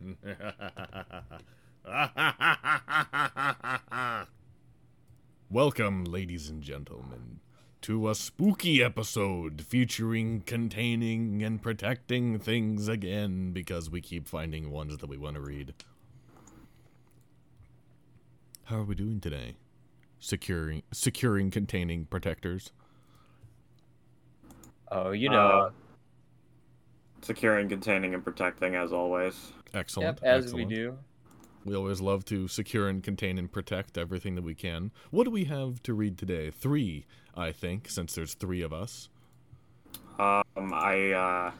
Welcome, ladies and gentlemen, to a spooky episode featuring containing and protecting things again because we keep finding ones that we want to read. How are we doing today? Securing, securing, containing protectors. Oh, you know. Uh, securing, containing, and protecting as always. Excellent. yep, as excellent. we do. We always love to secure and contain and protect everything that we can. What do we have to read today? Three, I think, since there's three of us. Um, I, uh,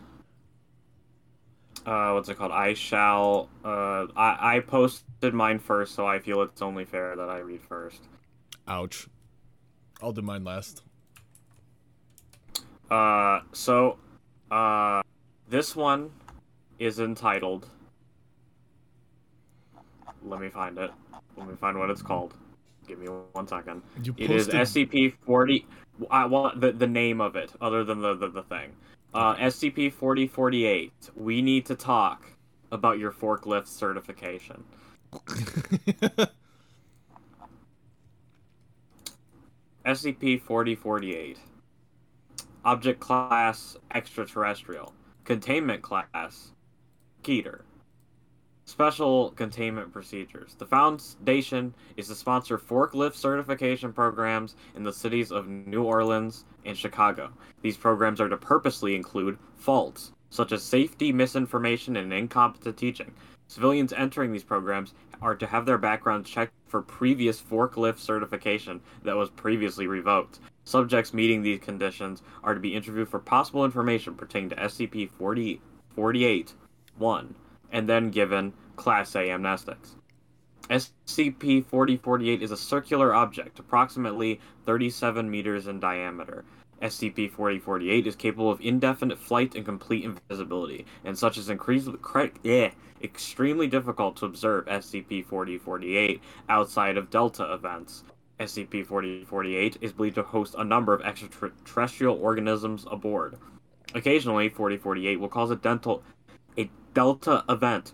uh, what's it called? I shall, uh, I, I posted mine first, so I feel it's only fair that I read first. Ouch. I'll do mine last. Uh, so, uh, this one is entitled. Let me find it. Let me find what it's called. Give me one second. You It is SCP forty. I want the the name of it, other than the the, the thing. Uh, SCP forty forty eight. We need to talk about your forklift certification. SCP forty forty eight. Object class extraterrestrial. Containment class Keter. Special containment procedures. The Foundation is to sponsor forklift certification programs in the cities of New Orleans and Chicago. These programs are to purposely include faults, such as safety, misinformation, and incompetent teaching. Civilians entering these programs are to have their backgrounds checked for previous forklift certification that was previously revoked. Subjects meeting these conditions are to be interviewed for possible information pertaining to SCP 40, 48 1 and then given Class A amnestics. SCP 4048 is a circular object, approximately 37 meters in diameter. SCP 4048 is capable of indefinite flight and complete invisibility, and such is increasingly yeah, extremely difficult to observe SCP 4048 outside of Delta events. SCP 4048 is believed to host a number of extraterrestrial organisms aboard. Occasionally, 4048 will cause a dental delta event.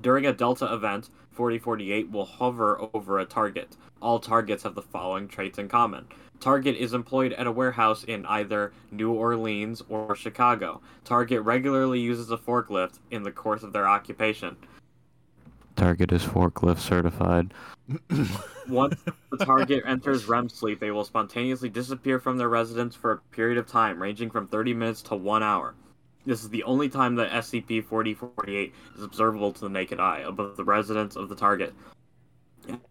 During a delta event, 4048 will hover over a target. All targets have the following traits in common. Target is employed at a warehouse in either New Orleans or Chicago. Target regularly uses a forklift in the course of their occupation. Target is forklift certified. Once the target enters REM sleep, they will spontaneously disappear from their residence for a period of time, ranging from 30 minutes to one hour. This is the only time that SCP 4048 is observable to the naked eye above the residence of the target.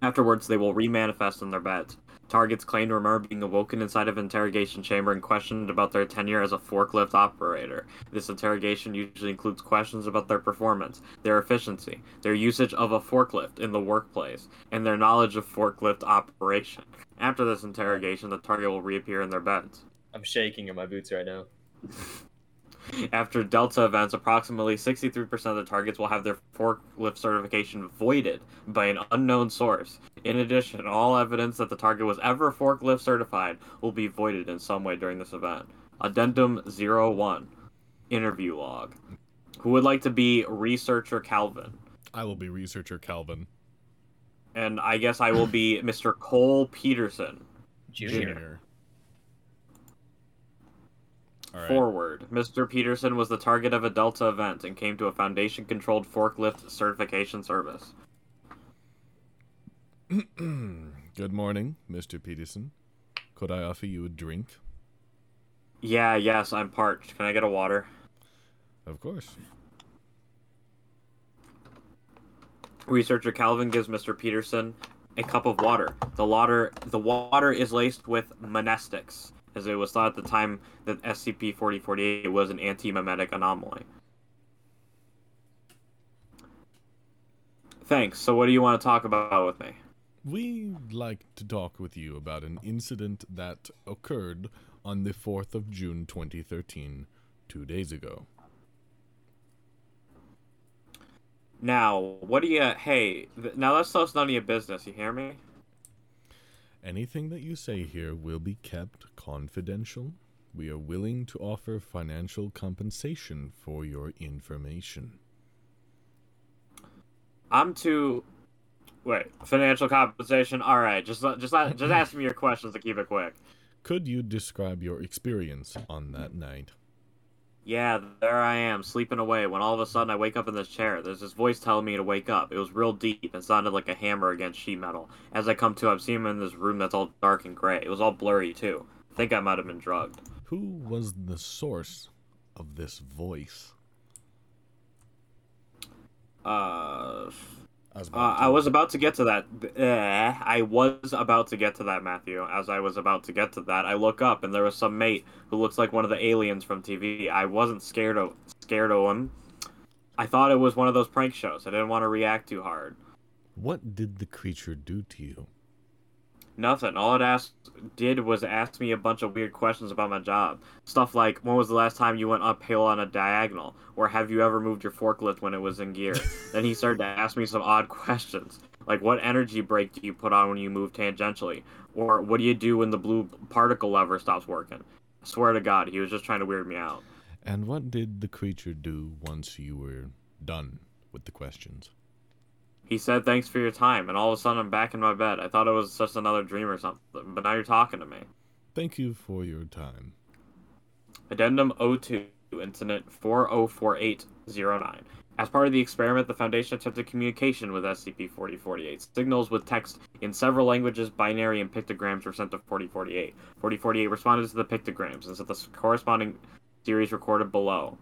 Afterwards, they will remanifest in their beds. Targets claim to remember being awoken inside of an interrogation chamber and questioned about their tenure as a forklift operator. This interrogation usually includes questions about their performance, their efficiency, their usage of a forklift in the workplace, and their knowledge of forklift operation. After this interrogation, the target will reappear in their beds. I'm shaking in my boots right now. After Delta events, approximately 63% of the targets will have their forklift certification voided by an unknown source. In addition, all evidence that the target was ever forklift certified will be voided in some way during this event. Addendum 01 Interview log. Who would like to be researcher Calvin? I will be researcher Calvin And I guess I will be Mr. Cole Peterson. Junior. Jr. All right. Forward. Mr. Peterson was the target of a Delta event and came to a Foundation controlled forklift certification service. Good morning, Mr. Peterson. Could I offer you a drink? Yeah, yes, I'm parched. Can I get a water? Of course. Researcher Calvin gives Mr. Peterson a cup of water. The water the water is laced with amnestics, as it was thought at the time that SCP-4048 was an anti-memetic anomaly. Thanks. So what do you want to talk about with me? We'd like to talk with you about an incident that occurred on the 4th of June 2013, two days ago. Now, what do you hey, now that stuff's none of your business, you hear me? Anything that you say here will be kept confidential. We are willing to offer financial compensation for your information. I'm too. Wait, financial compensation. All right, just just just ask me your questions to keep it quick. Could you describe your experience on that night? Yeah, there I am, sleeping away, when all of a sudden I wake up in this chair. There's this voice telling me to wake up. It was real deep and sounded like a hammer against sheet metal. As I come to, I'm seeing him in this room that's all dark and gray. It was all blurry, too. I think I might have been drugged. Who was the source of this voice? Uh, I was, uh, I was about to get to that. Eh, I was about to get to that, Matthew. As I was about to get to that, I look up and there was some mate who looks like one of the aliens from TV. I wasn't scared of scared of him. I thought it was one of those prank shows. I didn't want to react too hard. What did the creature do to you? Nothing. All it asked did was ask me a bunch of weird questions about my job. Stuff like, when was the last time you went uphill on a diagonal? Or have you ever moved your forklift when it was in gear? then he started to ask me some odd questions. Like, what energy brake do you put on when you move tangentially? Or what do you do when the blue particle lever stops working? I swear to God, he was just trying to weird me out. And what did the creature do once you were done with the questions? He said, thanks for your time, and all of a sudden I'm back in my bed. I thought it was just another dream or something, but now you're talking to me. Thank you for your time. Addendum 02, Incident 404809. As part of the experiment, the Foundation attempted communication with SCP-4048. Signals with text in several languages, binary, and pictograms were sent to 4048. 4048 responded to the pictograms and sent the corresponding series recorded below.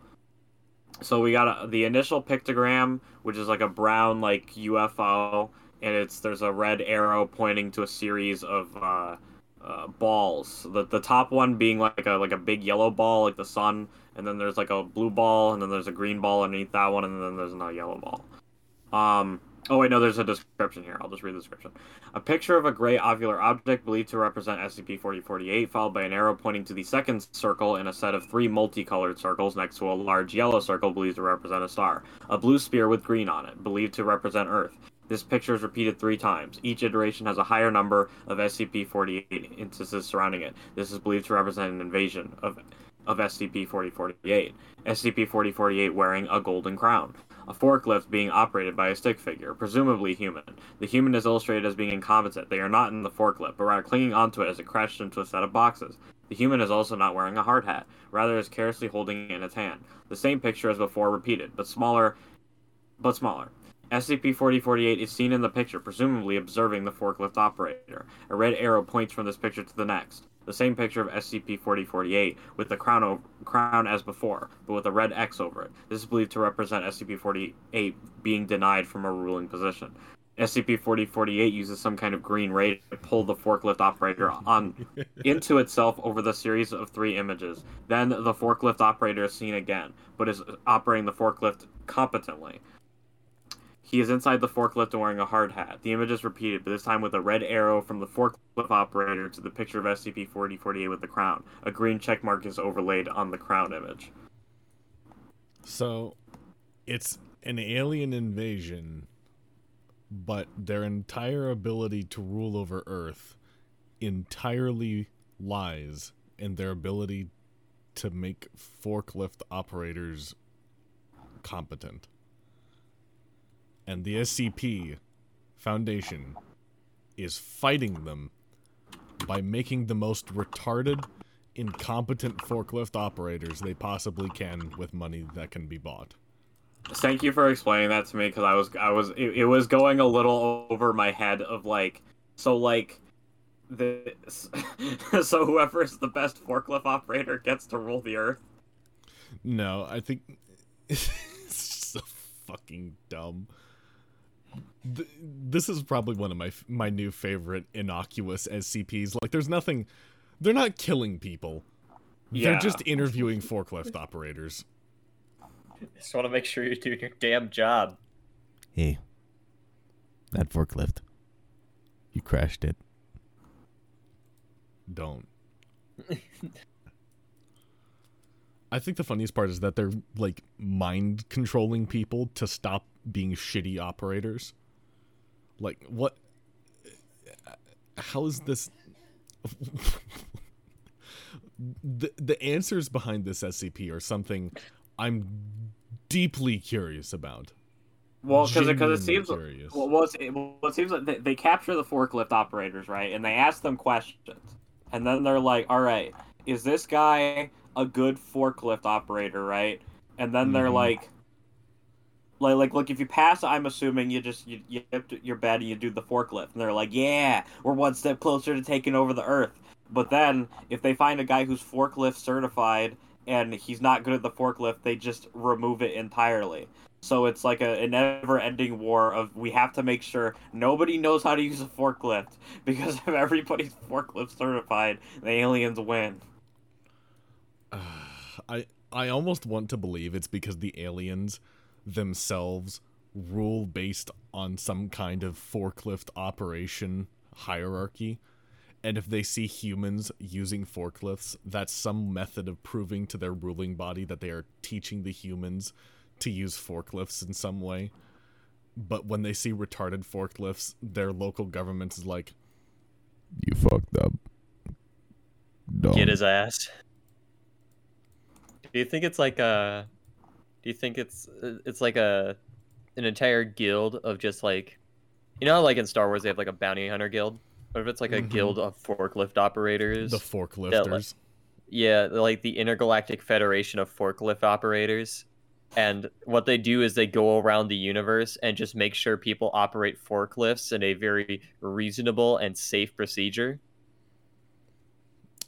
So we got a, the initial pictogram, which is like a brown like UFO, and it's there's a red arrow pointing to a series of uh, uh, balls. The the top one being like a like a big yellow ball, like the sun, and then there's like a blue ball, and then there's a green ball underneath that one, and then there's another yellow ball. Um. Oh wait, no, there's a description here. I'll just read the description. A picture of a gray ovular object believed to represent SCP-4048, followed by an arrow pointing to the second circle in a set of three multicolored circles next to a large yellow circle believed to represent a star. A blue sphere with green on it, believed to represent Earth. This picture is repeated three times. Each iteration has a higher number of SCP-48 instances surrounding it. This is believed to represent an invasion of of SCP-4048. SCP-4048 wearing a golden crown. A forklift being operated by a stick figure, presumably human. The human is illustrated as being incompetent. They are not in the forklift, but rather clinging onto it as it crashed into a set of boxes. The human is also not wearing a hard hat, rather is carelessly holding it in its hand. The same picture as before repeated, but smaller but smaller. SCP-4048 is seen in the picture, presumably observing the forklift operator. A red arrow points from this picture to the next. The same picture of SCP-4048 with the crown, crown as before, but with a red X over it. This is believed to represent SCP-48 being denied from a ruling position. SCP-4048 uses some kind of green ray to pull the forklift operator on into itself over the series of three images. Then the forklift operator is seen again, but is operating the forklift competently. He is inside the forklift and wearing a hard hat. The image is repeated, but this time with a red arrow from the forklift operator to the picture of SCP-4048 with the crown. A green check mark is overlaid on the crown image. So, it's an alien invasion, but their entire ability to rule over Earth entirely lies in their ability to make forklift operators competent. And the SCP Foundation is fighting them by making the most retarded, incompetent forklift operators they possibly can with money that can be bought. Thank you for explaining that to me because I was I was it, it was going a little over my head of like so like the so whoever's the best forklift operator gets to rule the earth. No, I think it's just so fucking dumb. Th- This is probably one of my f- my new favorite innocuous SCPs. Like, there's nothing. They're not killing people. They're just interviewing forklift operators. Just want to make sure you're doing your damn job. Hey, that forklift. You crashed it. Don't. I think the funniest part is that they're like mind controlling people to stop being shitty operators. Like what how is this the the answers behind this SCP are something I'm deeply curious about. Well, because it, seems curious. well, well, it, well, it seems like they, they capture the forklift operators, right? And they ask them questions, and then they're like, "All right, is this guy a good forklift operator?" Right? And then they're Mhm. like, like, like, look, if you pass, I'm assuming you just you you your bed and you do the forklift, and they're like, "Yeah, we're one step closer to taking over the earth." But then, if they find a guy who's forklift certified and he's not good at the forklift, they just remove it entirely. So it's like a, a never-ending war of we have to make sure nobody knows how to use a forklift because if everybody's forklift certified, the aliens win. I I almost want to believe it's because the aliens themselves rule based on some kind of forklift operation hierarchy. And if they see humans using forklifts, that's some method of proving to their ruling body that they are teaching the humans to use forklifts in some way. But when they see retarded forklifts, their local government is like, "You fucked up." Dumb. Get his ass. Do you think it's like a? Do you think it's it's like a an entire guild of just like, you know, like in Star Wars they have like a bounty hunter guild. What if it's like a Mhm. guild of forklift operators? the forklifters. Yeah, they're like the Intergalactic Federation of Forklift Operators. And what they do is they go around the universe and just make sure people operate forklifts in a very reasonable and safe procedure.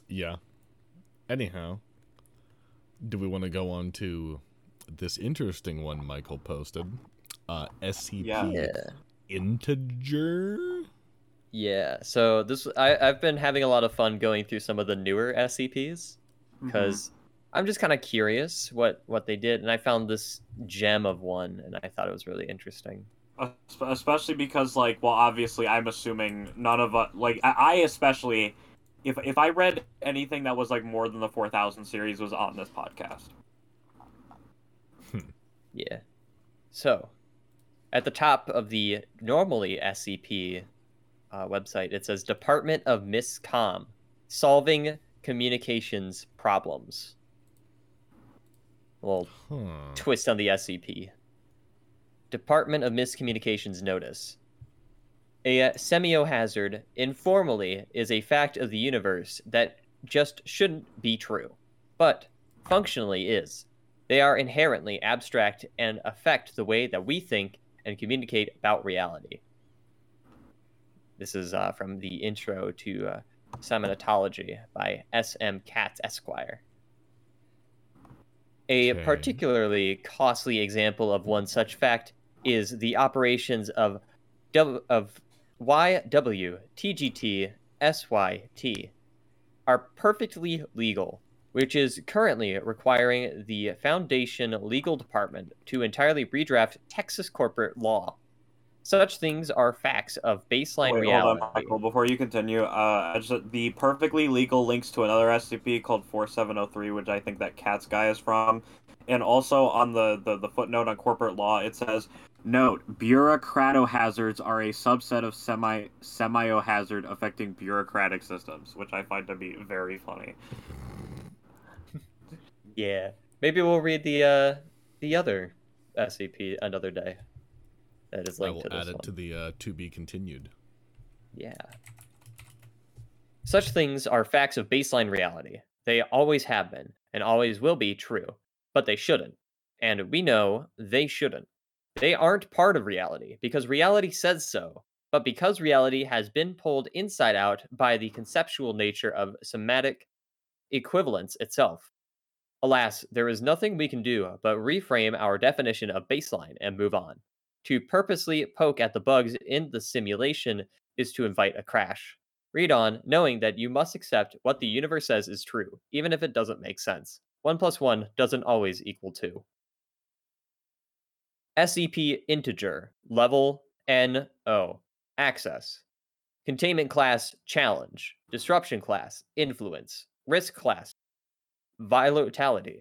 Yeah. Anyhow, do we want to go on to this interesting one Michael posted? Uh, SCP Yeah. integer. Yeah. So this I, I've been having a lot of fun going through some of the newer SCPs because I'm just kind of curious what what they did, and I found this gem of one, and I thought it was really interesting. Es- especially because like well obviously i'm assuming none of us like I, I especially if if i read anything that was like more than the 4000 series was on this podcast Yeah. So, at the top of the normally SCP uh, website, it says Department of Miscom, solving communications problems. Well, Huh. twist on the SCP. Department of Miscommunications Notice. A uh, semiohazard informally is a fact of the universe that just shouldn't be true, but functionally is. They are inherently abstract and affect the way that we think and communicate about reality. This is uh, from the intro to uh, Semiontology by S.M. Katz Esquire. A Okay. particularly costly example of one such fact is the operations of w- of YW TGT SYT are perfectly legal, which is currently requiring the Foundation Legal Department to entirely redraft Texas corporate law. Such things are facts of baseline Wait, reality. hold on michael before you continue uh just, the perfectly legal links to another scp called 4703 which i think that cat's guy is from and also on the, the, the footnote on corporate law it says note bureaucratohazards are a subset of semi semiohazard affecting bureaucratic systems which i find to be very funny Yeah, maybe we'll read the uh, the other SCP another day. That is I linked will to add it one. to the uh, to be continued. Yeah. Such things are facts of baseline reality. They always have been and always will be true, but they shouldn't. And we know they shouldn't. They aren't part of reality because reality says so, but because reality has been pulled inside out by the conceptual nature of somatic equivalence itself. Alas, there is nothing we can do but reframe our definition of baseline and move on. To purposely poke at the bugs in the simulation is to invite a crash. Read on, knowing that you must accept what the universe says is true, even if it doesn't make sense. 1 plus 1 doesn't always equal 2. SCP Integer, Level NO. Access. Containment Class Challenge. Disruption Class Influence. Risk Class Volatility.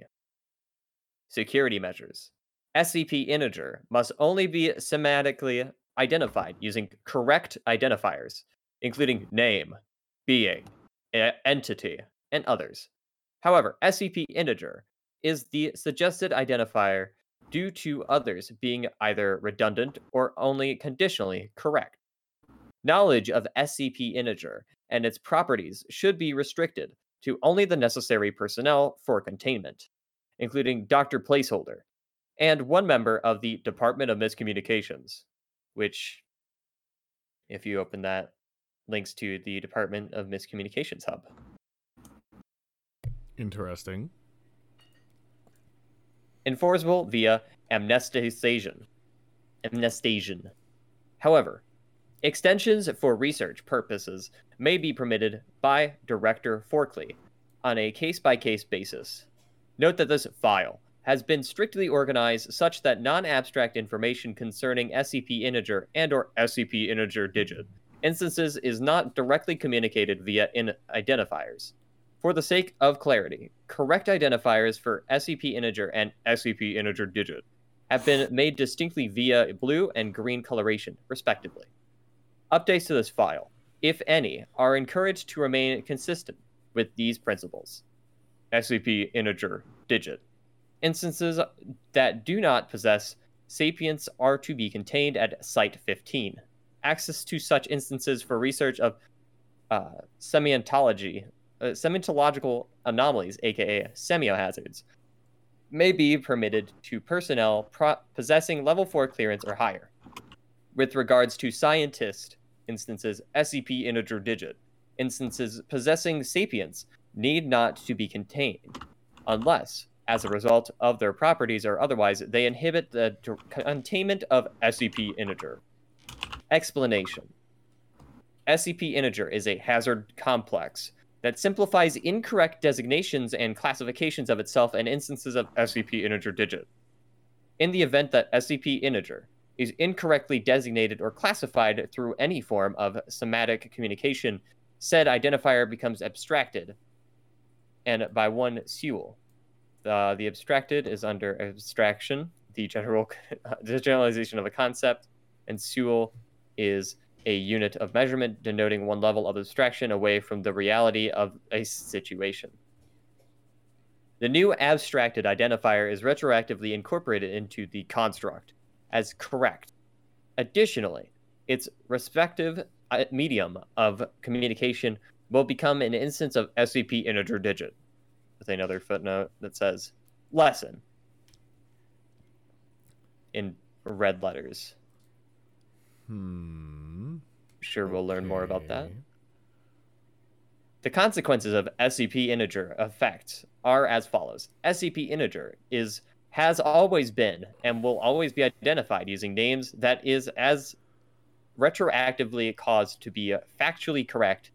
Security Measures. SCP Integer must only be semantically identified using correct identifiers, including name, being, entity, and others. However, SCP Integer is the suggested identifier due to others being either redundant or only conditionally correct. Knowledge of SCP integer and its properties should be restricted to only the necessary personnel for containment, including Dr. Placeholder and one member of the Department of Miscommunications, which, if you open that, links to the Department of Miscommunications Hub. Interesting. enforceable via amnestation. Amnestation. However, extensions for research purposes may be permitted by Director Forkley on a case by case basis. Note that this file has been strictly organized such that non-abstract information concerning SCP integer and or SCP integer digit instances is not directly communicated via in identifiers. For the sake of clarity, correct identifiers for SCP integer and SCP integer digit have been made distinctly via blue and green coloration, respectively. Updates to this file, if any, are encouraged to remain consistent with these principles. SCP integer digit. Instances that do not possess sapience are to be contained at Site 15. Access to such instances for research of uh, semiontology uh, anomalies, aka semiohazards, may be permitted to personnel pro- possessing level 4 clearance or higher. With regards to scientist instances, SCP integer digit instances possessing sapience need not to be contained, unless, as a result of their properties or otherwise, they inhibit the containment of SCP integer. Explanation SCP integer is a hazard complex that simplifies incorrect designations and classifications of itself and instances of SCP integer digit. In the event that SCP integer is incorrectly designated or classified through any form of semantic communication, said identifier becomes abstracted, and by one Sewell. Uh, the abstracted is under abstraction, the general the generalization of a concept, and Sewell is a unit of measurement denoting one level of abstraction away from the reality of a situation. The new abstracted identifier is retroactively incorporated into the construct as correct. Additionally, its respective uh, medium of communication will become an instance of SCP integer digit, with another footnote that says lesson in red letters. Hmm. Sure, we'll learn more about that. The consequences of SCP integer effects are as follows. SCP integer is has always been and will always be identified using names that is as retroactively caused to be factually correct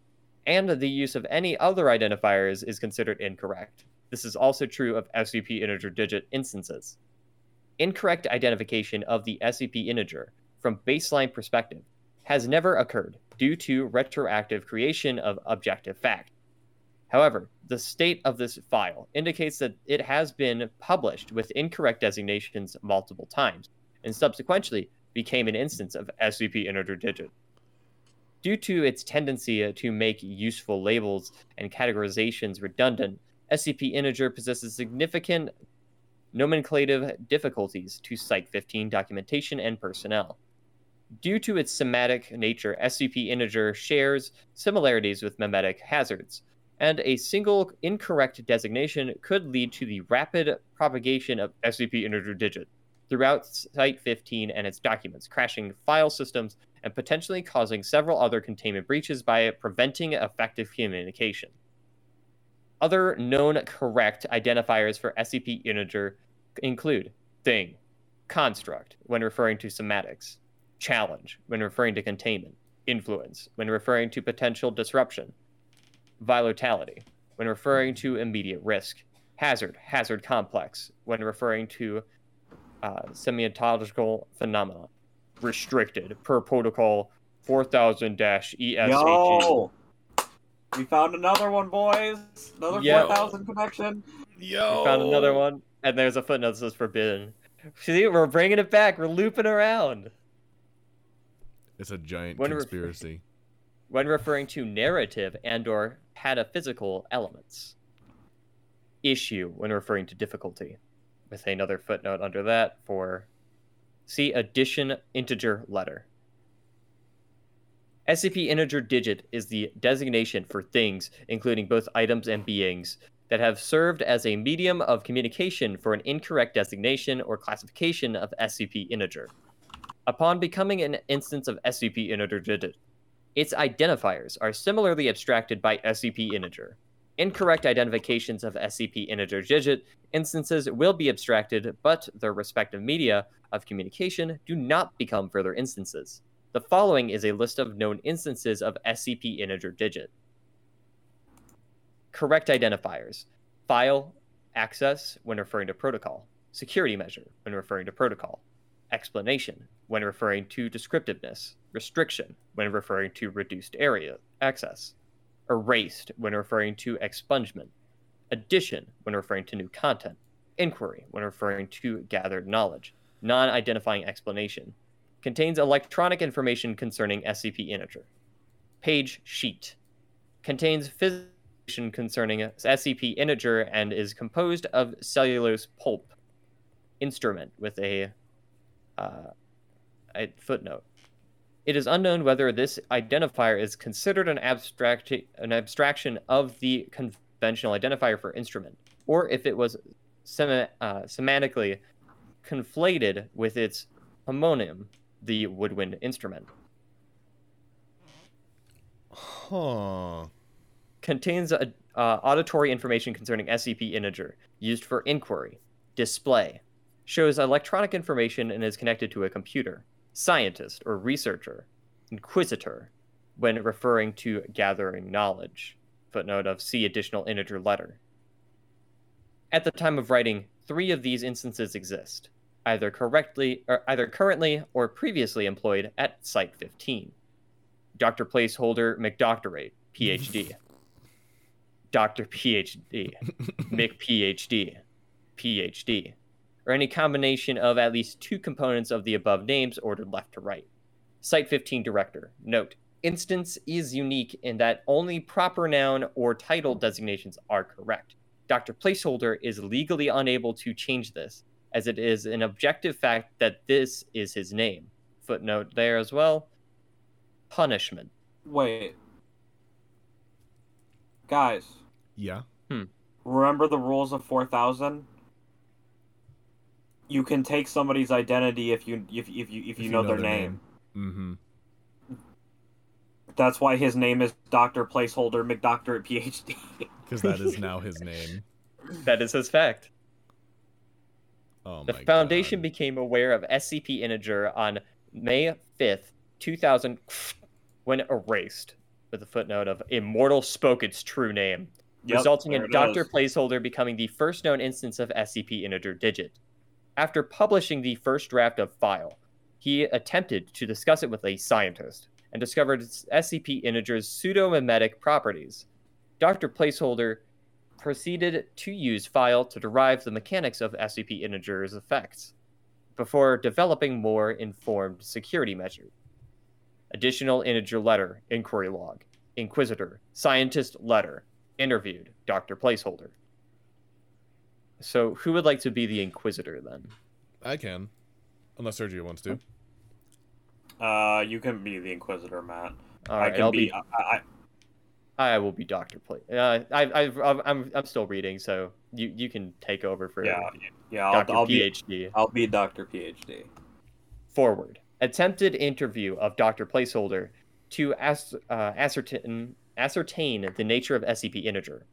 and the use of any other identifiers is considered incorrect. This is also true of SCP integer digit instances. Incorrect identification of the SCP integer from baseline perspective has never occurred due to retroactive creation of objective fact. However, the state of this file indicates that it has been published with incorrect designations multiple times, and subsequently became an instance of SCP integer digit. Due to its tendency uh, to make useful labels and categorizations redundant, SCP integer possesses significant nomenclative difficulties to Site 15 documentation and personnel. Due to its semantic nature, SCP integer shares similarities with memetic hazards, and a single incorrect designation could lead to the rapid propagation of SCP integer digit throughout Site 15 and its documents, crashing file systems and potentially causing several other containment breaches by preventing effective communication. Other known correct identifiers for SCP integer include thing, construct when referring to somatics, challenge when referring to containment, influence when referring to potential disruption, volatility when referring to immediate risk, hazard, hazard complex when referring to uh, semiological phenomena, restricted per protocol E 4000 ESAG. Yo, we found another one, boys. Another Yo. 4,000 connection. Yo. We Found another one, and there's a footnote that says forbidden. See, we're bringing it back. We're looping around. It's a giant When we're- conspiracy. When referring to narrative and or pataphysical elements. Issue when referring to difficulty. with another footnote under that for see addition integer letter. SCP integer digit is the designation for things, including both items and beings, that have served as a medium of communication for an incorrect designation or classification of SCP integer. Upon becoming an instance of SCP integer digit, its identifiers are similarly abstracted by SCP integer. Incorrect identifications of SCP integer digit instances will be abstracted, but their respective media of communication do not become further instances. The following is a list of known instances of SCP integer digit. Correct identifiers file access when referring to protocol, security measure when referring to protocol, explanation when referring to descriptiveness, restriction when referring to reduced area access, erased when referring to expungement, addition when referring to new content, inquiry when referring to gathered knowledge, non identifying explanation, contains electronic information concerning SCP integer. Page sheet contains physical information concerning SCP integer and is composed of cellulose pulp. Instrument with a, uh, a footnote. It is unknown whether this identifier is considered an abstract an abstraction of the conventional identifier for instrument, or if it was sem- uh, semantically conflated with its homonym, the woodwind instrument. Huh. Contains a, uh, auditory information concerning SCP integer, used for inquiry, display, shows electronic information and is connected to a computer, scientist or researcher, inquisitor, when referring to gathering knowledge. Footnote of see additional integer letter. At the time of writing, three of these instances exist, either correctly or either currently or previously employed at Site 15. Dr. Placeholder McDoctorate, PhD. Dr. PhD, McPhD, PhD, or any combination of at least two components of the above names ordered left to right. Site 15 Director. Note, instance is unique in that only proper noun or title designations are correct. Dr. Placeholder is legally unable to change this, as it is an objective fact that this is his name. Footnote there as well. Punishment. Wait. Guys, Yeah. Hmm. remember the rules of 4000? You can take somebody's identity if you if, if you if you, know, their, name. Mm-hmm. That's why his name is Dr. Placeholder McDoctorate PhD. Because that is now his name. That is his fact. Oh The Foundation God. became aware of SCP Integer on May 5th, 2000, when erased, with a footnote of Immortal spoke its true name, Yep, resulting in Dr. is. Placeholder becoming the first known instance of SCP Integer digit. After publishing the first draft of file, he attempted to discuss it with a scientist and discovered SCP Integer's pseudo-memetic properties. Dr. Placeholder proceeded to use file to derive the mechanics of SCP Integer's effects before developing more informed security measures. Additional integer letter, inquiry log, inquisitor, scientist letter, interviewed, Dr. Placeholder. So, who would like to be the inquisitor then? I can, unless Sergio wants to. Uh, you can be the Inquisitor, Matt. All I can I'll be. be. I, I, I will be Dr. Play. Uh, I, I've, I've, I'm, I'm still reading, so you, you can take over for yeah, yeah. I'll, Dr. I'll be. PhD. I'll be Doctor PhD. Forward. Attempted interview of Dr. Placeholder to as, uh, ascertain, ascertain the nature of SCP integer.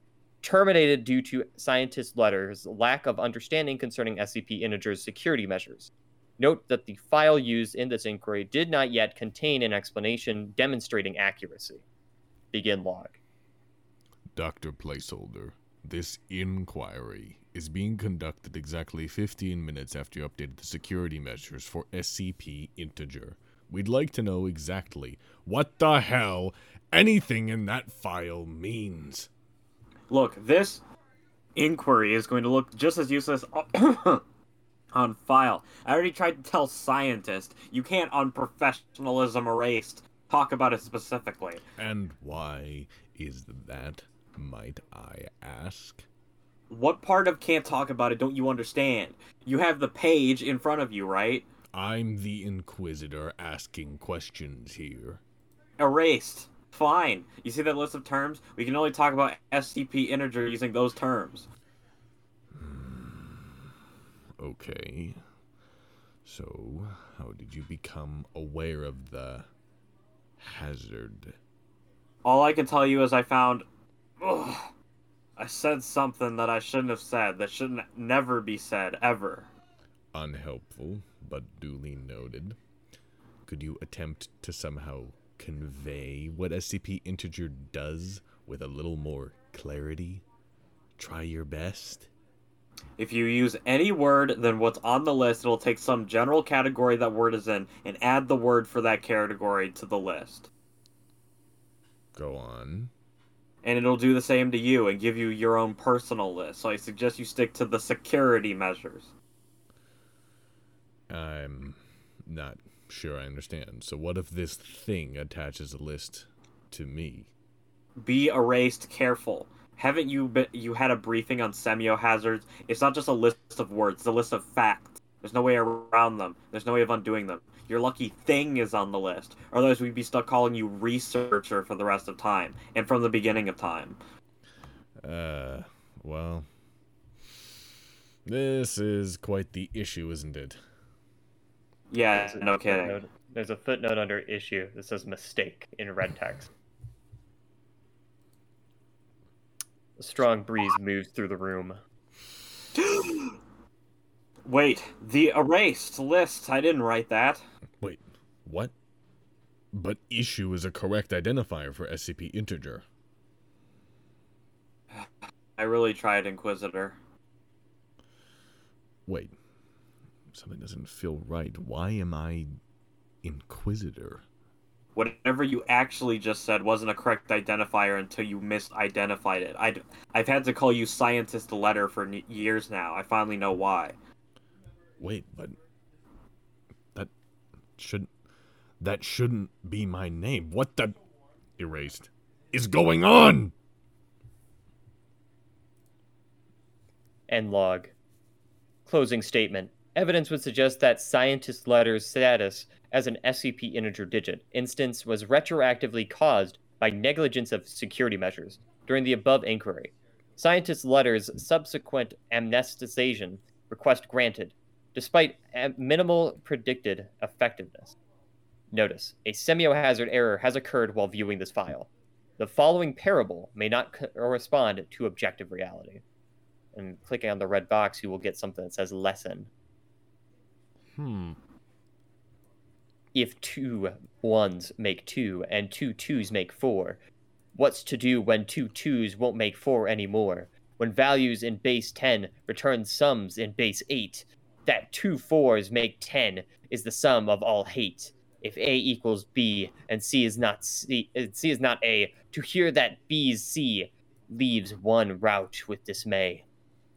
Terminated due to scientist letters' lack of understanding concerning SCP integer's security measures. Note that the file used in this inquiry did not yet contain an explanation demonstrating accuracy. Begin log. Dr. Placeholder, this inquiry is being conducted exactly 15 minutes after you updated the security measures for SCP Integer. We'd like to know exactly what the hell anything in that file means. Look, this inquiry is going to look just as useless on file. I already tried to tell scientist you can't on professionalism erased talk about it specifically. And why is that, might I ask? what part of can't talk about it don't you understand? You have the page in front of you, right? I'm the Inquisitor asking questions here. Erased. Fine. You see that list of terms? We can only talk about SCP integer using those terms. Hmm. Okay. So, how did you become aware of the hazard? All I can tell you is I found. Ugh, I said something that I shouldn't have said, that shouldn't never be said, ever. Unhelpful, but duly noted. Could you attempt to somehow convey what SCP Integer does with a little more clarity? Try your best. If you use any word, then what's on the list, it'll take some general category that word is in and add the word for that category to the list. Go on. And it'll do the same to you and give you your own personal list. So I suggest you stick to the security measures. I'm not sure I understand. So, what if this thing attaches a list to me? Be erased careful. Haven't you been, you had a briefing on semiohazards? It's not just a list of words, it's a list of facts. There's no way around them. There's no way of undoing them. Your lucky thing is on the list. Otherwise, we'd be stuck calling you researcher for the rest of time and from the beginning of time. Uh, well. This is quite the issue, isn't it? Yeah, There's a no kidding. footnote- There's a footnote under issue that says mistake in red text. A strong breeze moves through the room. Wait, the erased list. I didn't write that. Wait, what? But issue is a correct identifier for SCP integer. I really tried, Inquisitor. Wait, something doesn't feel right. Why am I Inquisitor? Whatever you actually just said wasn't a correct identifier until you misidentified it. I'd, I've had to call you Scientist Letter for years now. I finally know why. Wait, but that should that shouldn't be my name. What the erased is going on? End log. Closing statement. Evidence would suggest that scientist letter's status as an SCP integer digit instance was retroactively caused by negligence of security measures during the above inquiry. Scientist letter's subsequent amnestization request granted, despite minimal predicted effectiveness. Notice, a semiohazard error has occurred while viewing this file. The following parable may not correspond to objective reality and clicking on the red box, you will get something that says lesson. Hmm. If two ones make two and two twos make four, what's to do when two twos won't make four anymore? When values in base 10 return sums in base 8, that two fours make 10 is the sum of all hate. If A equals B and C is not C, uh, C is not A, to hear that B's C leaves one rout with dismay.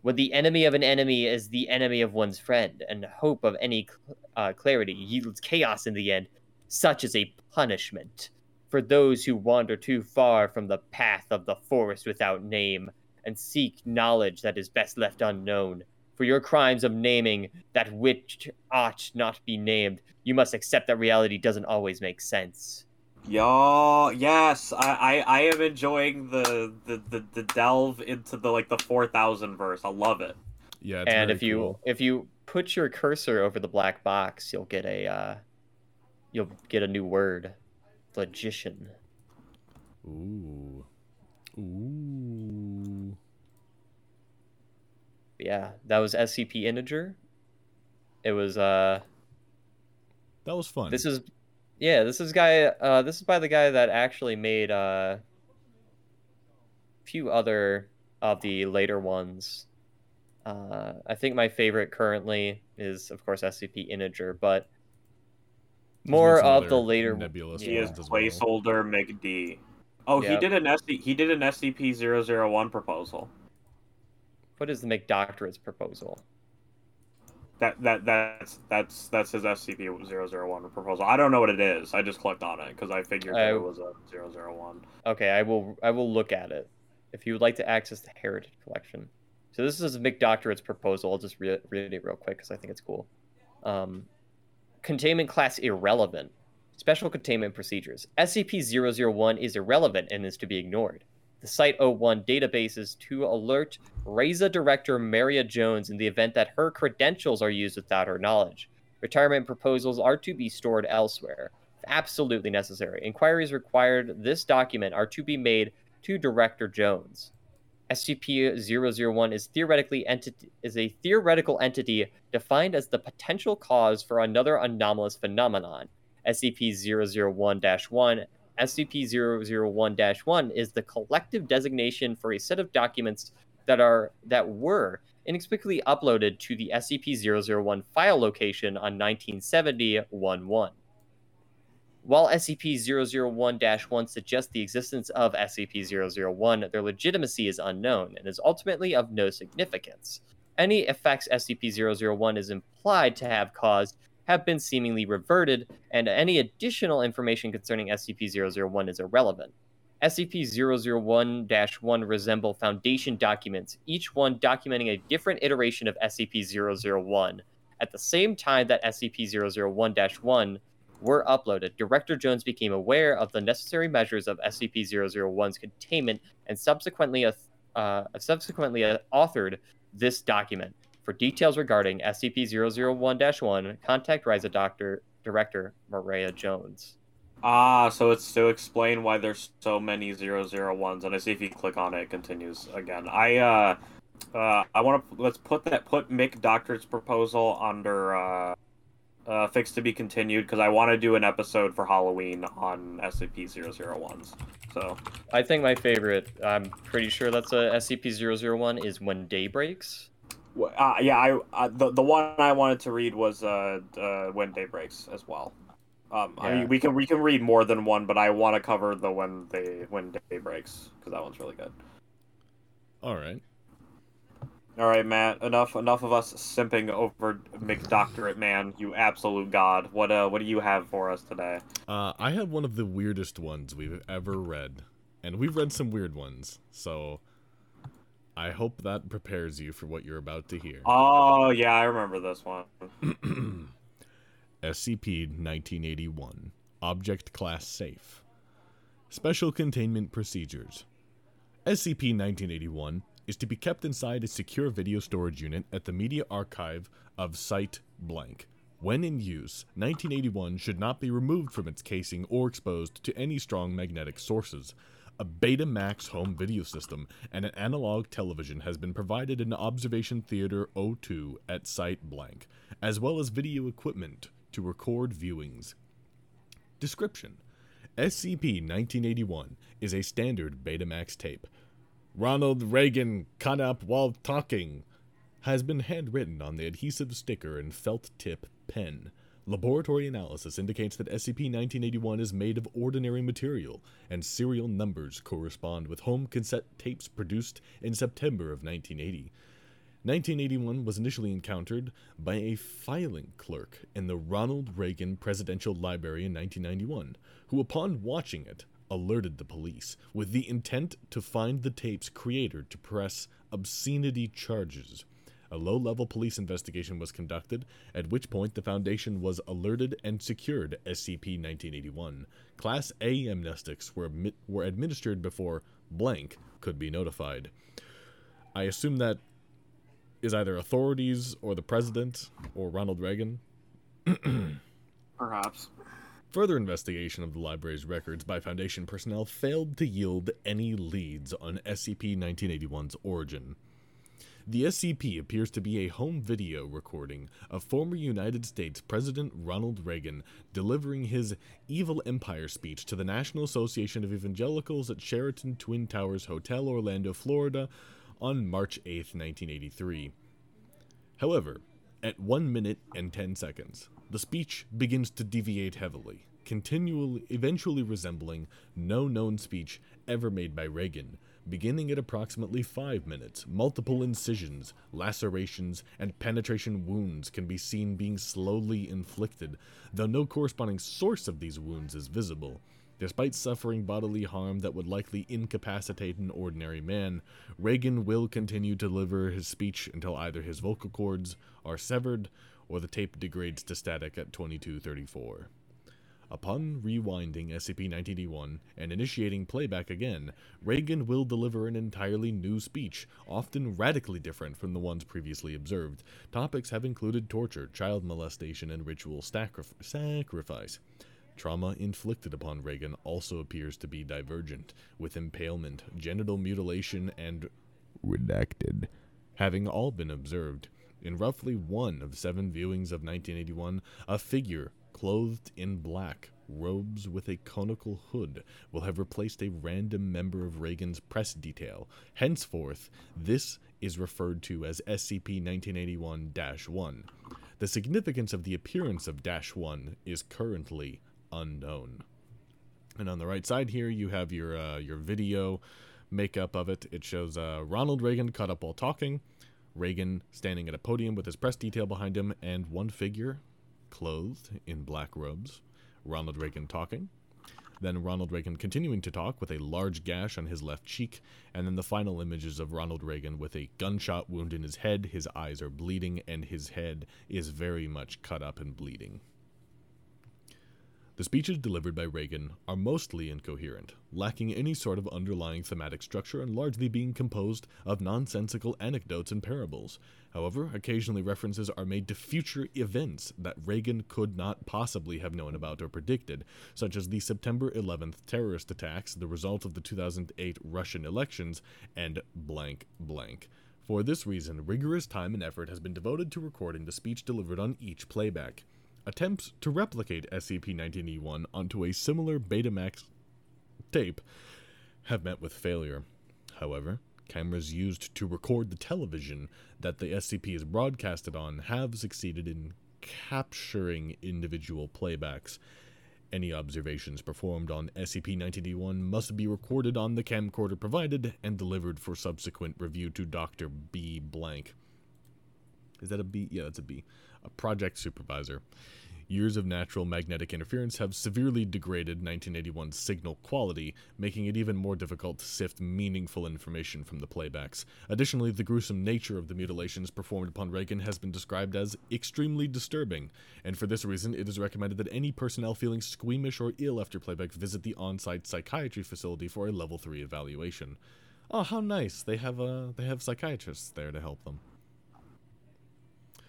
When the enemy of an enemy is the enemy of one's friend, and hope of any uh, clarity yields chaos in the end, such is a punishment for those who wander too far from the path of the forest without name, and seek knowledge that is best left unknown. For your crimes of naming that which ought not be named, you must accept that reality doesn't always make sense. Yo, yes, I, I, I am enjoying the, the, the, the delve into the like the four thousand verse. I love it. Yeah. It's and very if you cool. if you put your cursor over the black box, you'll get a uh, you'll get a new word, logician. Ooh. Ooh. Yeah, that was SCP integer. It was uh That was fun. this is yeah, this is guy uh this is by the guy that actually made uh few other of the later ones. Uh I think my favorite currently is of course SCP integer, but more of the later nebulous He is ones as well. placeholder McD. Oh, he did an SC, he did an SCP 001 proposal. what is the McDoctorate's proposal? That that that's that's that's his SCP 001 proposal. I don't know what it is. I just clicked on it because I figured Oh. it was a 001. Okay, I will I will look at it. If you would like to access the Heritage Collection. So this is McDoctorate's proposal. I'll just re- read it real quick because I think it's cool. Um, containment class irrelevant. Special containment procedures. SCP-001 is irrelevant and is to be ignored. The Site-01 databases to alert RAISA director Maria Jones in the event that her credentials are used without her knowledge. Retirement proposals are to be stored elsewhere. Absolutely necessary. Inquiries required this document are to be made to Director Jones. SCP-001 is theoretically entity is a theoretical entity defined as the potential cause for another anomalous phenomenon. SCP-001-1 SCP-001-1 is the collective designation for a set of documents that are that were inexplicably uploaded to the SCP-001 file location on 1970-11. While SCP-001-1 suggests the existence of SCP-001, their legitimacy is unknown and is ultimately of no significance. Any effects SCP-001 is implied to have caused have been seemingly reverted, and any additional information concerning SCP-001 is irrelevant. SCP-001-1 resemble Foundation documents, each one documenting a different iteration of SCP-001. At the same time that SCP-001-1 were uploaded, Director Jones became aware of the necessary measures of SCP-001's containment and subsequently uh, subsequently authored this document. For details regarding SCP-001-1, contact RAISA Doctor Director Maria Jones. Ah, so it's to explain why there's so many 001s, and I see if you click on it, it continues again. I uh, uh, I want to let's put that put Mick Doctor's proposal under uh, uh, fixed to be continued because I want to do an episode for Halloween on SCP-001s. So I think my favorite, I'm pretty sure that's a SCP-001 is When Day Breaks. Uh, yeah, I uh, the the one I wanted to read was uh, uh When Day Breaks as well. Um, I mean, we can we can read more than one, but I want to cover the when they when day breaks because that one's really good. All right. All right, Matt. Enough enough of us simping over McDoctorate man. You absolute god. What uh what do you have for us today? Uh, I have one of the weirdest ones we've ever read, and we've read some weird ones, so I hope that prepares you for what you're about to hear. Oh yeah, I remember this one. SCP 1981 Object Class Safe Special Containment Procedures SCP 1981 is to be kept inside a secure video storage unit at the Media Archive of Site Blank. When in use, 1981 should not be removed from its casing or exposed to any strong magnetic sources. A Betamax home video system and an analog television has been provided in Observation Theater 02 at Site Blank, as well as video equipment to record viewings. Description SCP 1981 is a standard Betamax tape. Ronald Reagan cut up while talking has been handwritten on the adhesive sticker and felt tip pen. Laboratory analysis indicates that SCP 1981 is made of ordinary material, and serial numbers correspond with home cassette tapes produced in September of 1980. 1981 was initially encountered by a filing clerk in the Ronald Reagan Presidential Library in 1991, who, upon watching it, alerted the police with the intent to find the tape's creator to press obscenity charges. A low level police investigation was conducted, at which point the Foundation was alerted and secured SCP 1981. Class A amnestics were, admi- were administered before blank could be notified. I assume that is either authorities or the president or Ronald Reagan. Perhaps. Further investigation of the library's records by Foundation personnel failed to yield any leads on SCP 1981's origin. The SCP appears to be a home video recording of former United States President Ronald Reagan delivering his Evil Empire speech to the National Association of Evangelicals at Sheraton Twin Towers Hotel, Orlando, Florida, on March 8, 1983. However, at 1 minute and 10 seconds, the speech begins to deviate heavily, continually eventually resembling no known speech ever made by Reagan. Beginning at approximately 5 minutes, multiple incisions, lacerations, and penetration wounds can be seen being slowly inflicted, though no corresponding source of these wounds is visible. Despite suffering bodily harm that would likely incapacitate an ordinary man, Reagan will continue to deliver his speech until either his vocal cords are severed or the tape degrades to static at 2234. Upon rewinding SCP-1981 and initiating playback again, Reagan will deliver an entirely new speech, often radically different from the ones previously observed. Topics have included torture, child molestation, and ritual sacrif- sacrifice. Trauma inflicted upon Reagan also appears to be divergent, with impalement, genital mutilation, and redacted having all been observed. In roughly one of seven viewings of 1981, a figure clothed in black, robes with a conical hood, will have replaced a random member of Reagan's press detail. Henceforth, this is referred to as SCP 1981 1. The significance of the appearance of Dash 1 is currently unknown. And on the right side here, you have your uh, your video makeup of it. It shows uh, Ronald Reagan caught up while talking, Reagan standing at a podium with his press detail behind him, and one figure clothed in black robes. Ronald Reagan talking. Then Ronald Reagan continuing to talk with a large gash on his left cheek, and then the final images of Ronald Reagan with a gunshot wound in his head. His eyes are bleeding, and his head is very much cut up and bleeding. The speeches delivered by Reagan are mostly incoherent, lacking any sort of underlying thematic structure and largely being composed of nonsensical anecdotes and parables. However, occasionally references are made to future events that Reagan could not possibly have known about or predicted, such as the September 11th terrorist attacks, the result of the 2008 Russian elections, and blank blank. For this reason, rigorous time and effort has been devoted to recording the speech delivered on each playback. Attempts to replicate SCP-1981 onto a similar Betamax tape have met with failure. However, cameras used to record the television that the SCP is broadcasted on have succeeded in capturing individual playbacks. Any observations performed on SCP-1981 must be recorded on the camcorder provided and delivered for subsequent review to Dr. B. Blank. Is that a B? Yeah, that's a B. A project supervisor. Years of natural magnetic interference have severely degraded 1981's signal quality, making it even more difficult to sift meaningful information from the playbacks. Additionally, the gruesome nature of the mutilations performed upon Reagan has been described as extremely disturbing, and for this reason, it is recommended that any personnel feeling squeamish or ill after playback visit the on-site psychiatry facility for a level 3 evaluation. Oh, how nice. They have uh they have psychiatrists there to help them.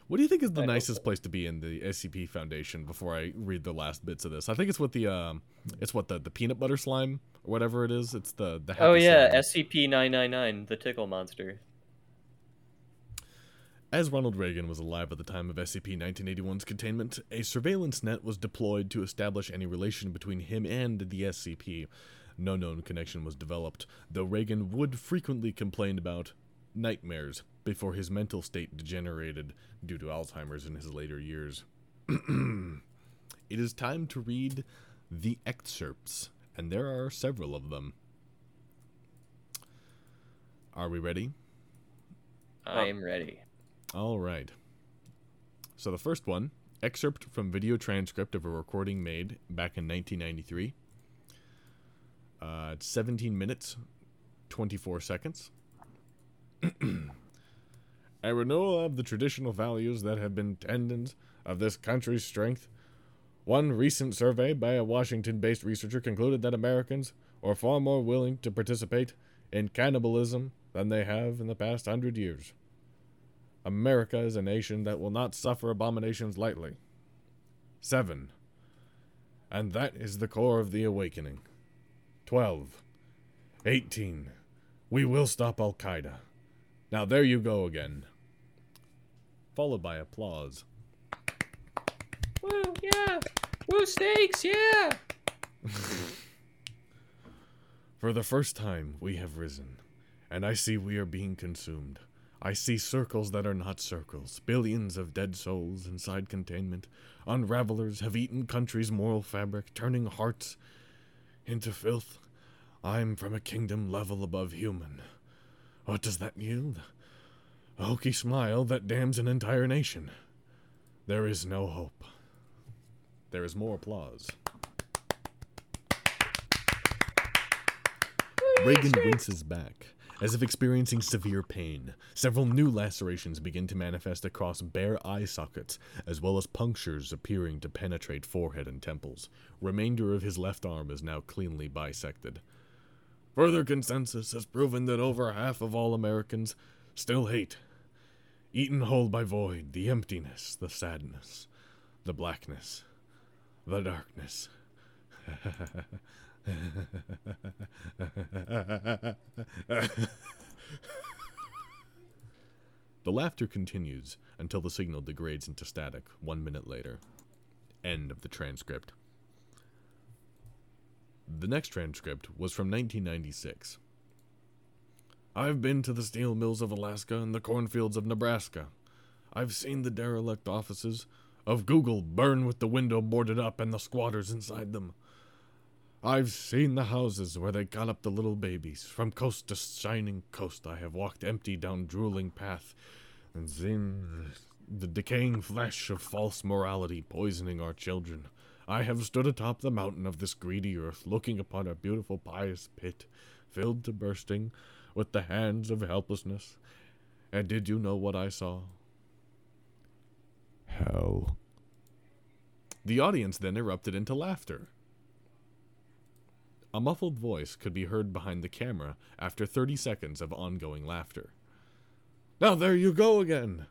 What do you think is the I nicest place to be in the SCP Foundation before I read the last bits of this? I think it's what the um it's what the, the peanut butter slime or whatever it is. It's the the Oh yeah. SCP nine nine nine, the tickle monster. As Ronald Reagan was alive at the time of SCP 1981's containment, a surveillance net was deployed to establish any relation between him and the SCP. No known connection was developed, though Reagan would frequently complain about nightmares before his mental state degenerated due to Alzheimer's in his later years. it is time to read the excerpts, and there are several of them. Are we ready? I am ready. All right. So the first one, excerpt from video transcript of a recording made back in 1993. Uh, it's 17 minutes, 24 seconds. a renewal of the traditional values that have been tendons of this country's strength. One recent survey by a Washington based researcher concluded that Americans are far more willing to participate in cannibalism than they have in the past hundred years. America is a nation that will not suffer abominations lightly. 7. And that is the core of the awakening. 12. 18. We will stop Al Qaeda. Now there you go again. Followed by applause. Woo, yeah. Woo snakes, yeah. For the first time, we have risen, and I see we are being consumed. I see circles that are not circles, billions of dead souls inside containment. Unravelers have eaten country's moral fabric, turning hearts into filth. I'm from a kingdom level above human. What does that yield? A hokey smile that damns an entire nation. There is no hope. There is more applause. Reagan winces back, as if experiencing severe pain. Several new lacerations begin to manifest across bare eye sockets, as well as punctures appearing to penetrate forehead and temples. Remainder of his left arm is now cleanly bisected. Further consensus has proven that over half of all Americans still hate. Eaten whole by void, the emptiness, the sadness, the blackness, the darkness. the laughter continues until the signal degrades into static one minute later. End of the transcript. The next transcript was from 1996. I've been to the steel mills of Alaska and the cornfields of Nebraska. I've seen the derelict offices of Google burn with the window boarded up and the squatters inside them. I've seen the houses where they got up the little babies. From coast to shining coast, I have walked empty down drooling path and seen the decaying flesh of false morality poisoning our children. I have stood atop the mountain of this greedy earth, looking upon a beautiful pious pit, filled to bursting with the hands of helplessness. And did you know what I saw? Hell. The audience then erupted into laughter. A muffled voice could be heard behind the camera after 30 seconds of ongoing laughter. Now there you go again!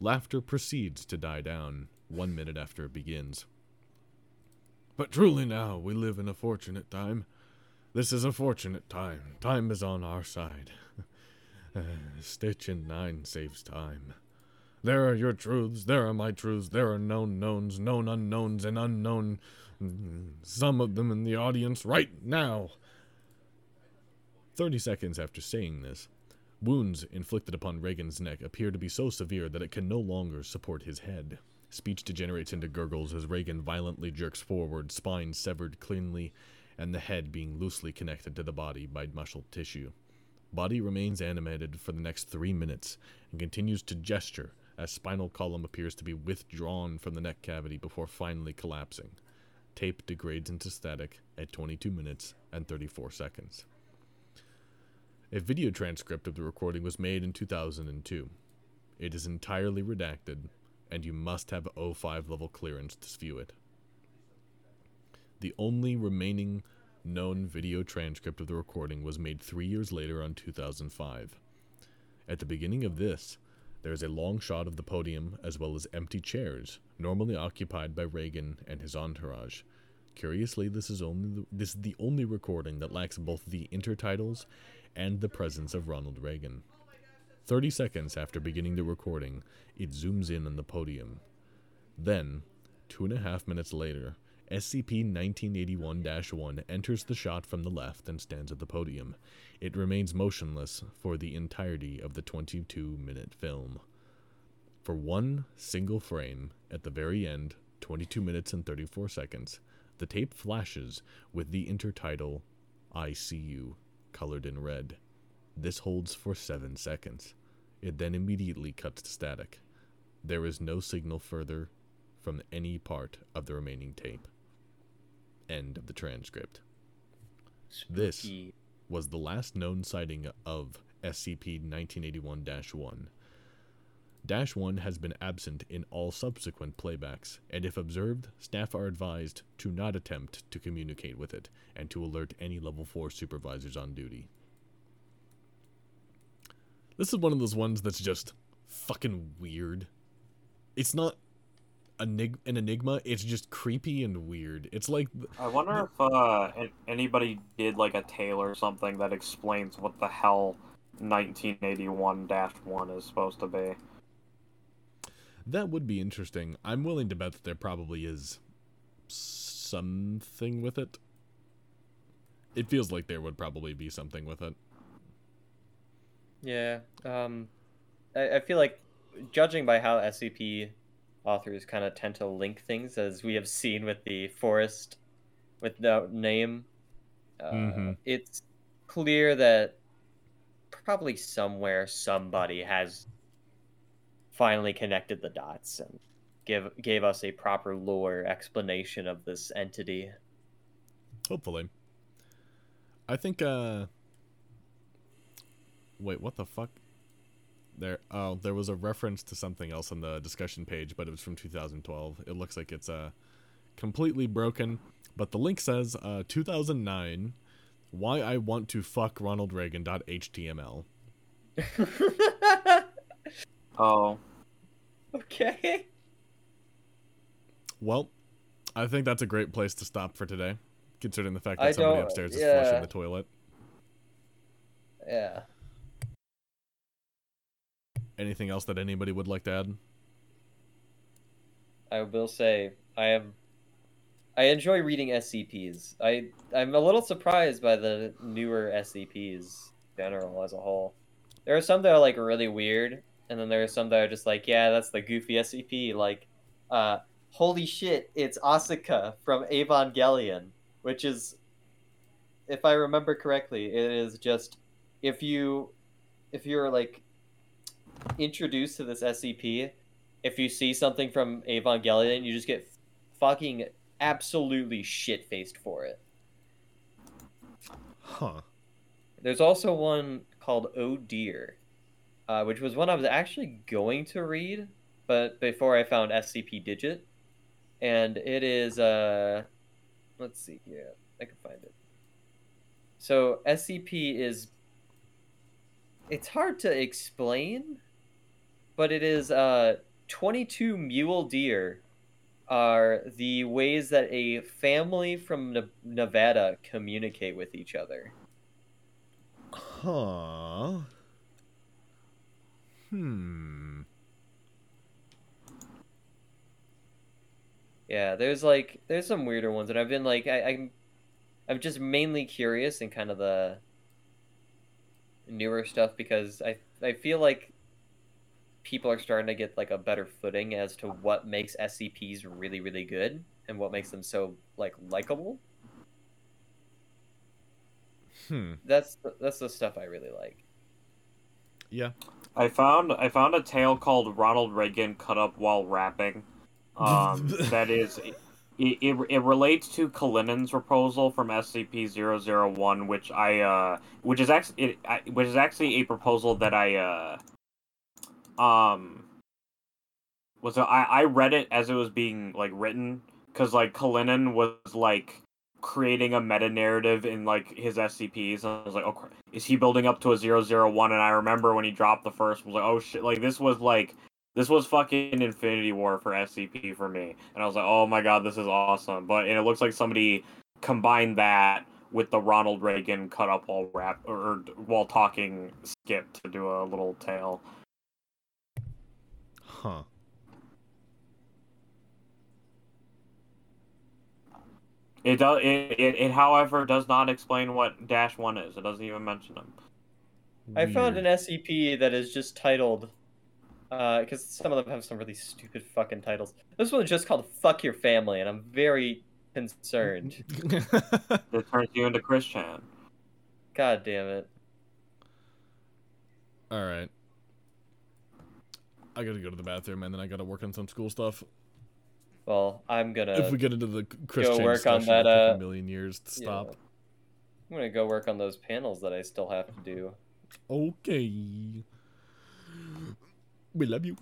Laughter proceeds to die down one minute after it begins. But truly now we live in a fortunate time. This is a fortunate time. Time is on our side. Uh, Stitch in nine saves time. There are your truths, there are my truths, there are known knowns, known unknowns, and unknown mm, some of them in the audience right now. Thirty seconds after saying this, wounds inflicted upon Reagan's neck appear to be so severe that it can no longer support his head. Speech degenerates into gurgles as Reagan violently jerks forward, spine severed cleanly, and the head being loosely connected to the body by muscle tissue. Body remains animated for the next three minutes and continues to gesture as spinal column appears to be withdrawn from the neck cavity before finally collapsing. Tape degrades into static at 22 minutes and 34 seconds. A video transcript of the recording was made in 2002. It is entirely redacted, and you must have O5 level clearance to view it. The only remaining known video transcript of the recording was made three years later on 2005. At the beginning of this, there is a long shot of the podium as well as empty chairs, normally occupied by Reagan and his entourage. Curiously, this is only the, this is the only recording that lacks both the intertitles and the presence of Ronald Reagan. 30 seconds after beginning the recording, it zooms in on the podium. Then, two and a half minutes later, SCP 1981 1 enters the shot from the left and stands at the podium. It remains motionless for the entirety of the 22 minute film. For one single frame, at the very end, 22 minutes and 34 seconds, the tape flashes with the intertitle I See You colored in red. This holds for 7 seconds. It then immediately cuts to static. There is no signal further from any part of the remaining tape. End of the transcript. This was the last known sighting of SCP 1981 1. Dash 1 has been absent in all subsequent playbacks, and if observed, staff are advised to not attempt to communicate with it and to alert any level 4 supervisors on duty. This is one of those ones that's just fucking weird. It's not enig- an enigma, it's just creepy and weird. It's like I wonder if uh, anybody did like a tale or something that explains what the hell 1981-1 is supposed to be. That would be interesting. I'm willing to bet that there probably is something with it. It feels like there would probably be something with it. Yeah. Um, I, I feel like judging by how SCP authors kind of tend to link things, as we have seen with the forest without name, uh, Mhm. it's clear that probably somewhere somebody has finally connected the dots and give gave us a proper lore explanation of this entity. Hopefully. I think uh Wait, what the fuck? There oh, there was a reference to something else on the discussion page, but it was from 2012. It looks like it's uh completely broken, but the link says uh 2009 why I want to fuck Ronald Reagan.html. Oh, okay. Well, I think that's a great place to stop for today, considering the fact that I somebody don't- upstairs is yeah. flushing the toilet. Yeah. Anything else that anybody would like to add? I will say I am I enjoy reading SCPs. I I'm a little surprised by the newer SCPs general as a whole. There are some that are like really weird, and then there are some that are just like, yeah, that's the goofy SCP. Like, uh, holy shit, it's Asuka from Evangelion, which is, if I remember correctly, it is just if you if you're like introduced to this SCP, if you see something from Evangelion, you just get fucking absolutely shit faced for it. Huh. There's also one called Oh Dear, uh, which was one I was actually going to read, but before I found SCP Digit, and it is uh, let's see here, I can find it. So SCP is, it's hard to explain, but it is uh 22 mule deer are the ways that a family from Ne- Nevada communicate with each other. Huh. Hmm. Yeah, there's like there's some weirder ones, and I've been like I, I'm I'm just mainly curious in kind of the newer stuff because I I feel like people are starting to get like a better footing as to what makes SCPs really really good and what makes them so like likable. Hmm. That's the, that's the stuff I really like. Yeah. I found I found a tale called Ronald Reagan cut up while rapping. Um, that is, it, it, it relates to Kalinin's proposal from SCP-001, which I uh, which is actually it, I, which is actually a proposal that I uh, um, was I I read it as it was being like written because like Kalinin was like creating a meta narrative in like his SCPs. And I was like, oh, cr- is he building up to a 001? And I remember when he dropped the first, was like, oh shit, like this was like this was fucking Infinity War for SCP for me. And I was like, oh my god, this is awesome. But and it looks like somebody combined that with the Ronald Reagan cut up while rap or while talking skit to do a little tale. Huh. It does. It, it, it, however, does not explain what Dash One is. It doesn't even mention them. I found an SCP that is just titled, Uh, because some of them have some really stupid fucking titles. This one is just called "Fuck Your Family," and I'm very concerned. It turns you into Christian. God damn it! All right. I gotta go to the bathroom and then I gotta work on some school stuff. Well, I'm gonna. if we get into the Chris go work on that, uh, a million years to yeah. stop. I'm gonna go work on those panels that I still have to do. Okay. We love you.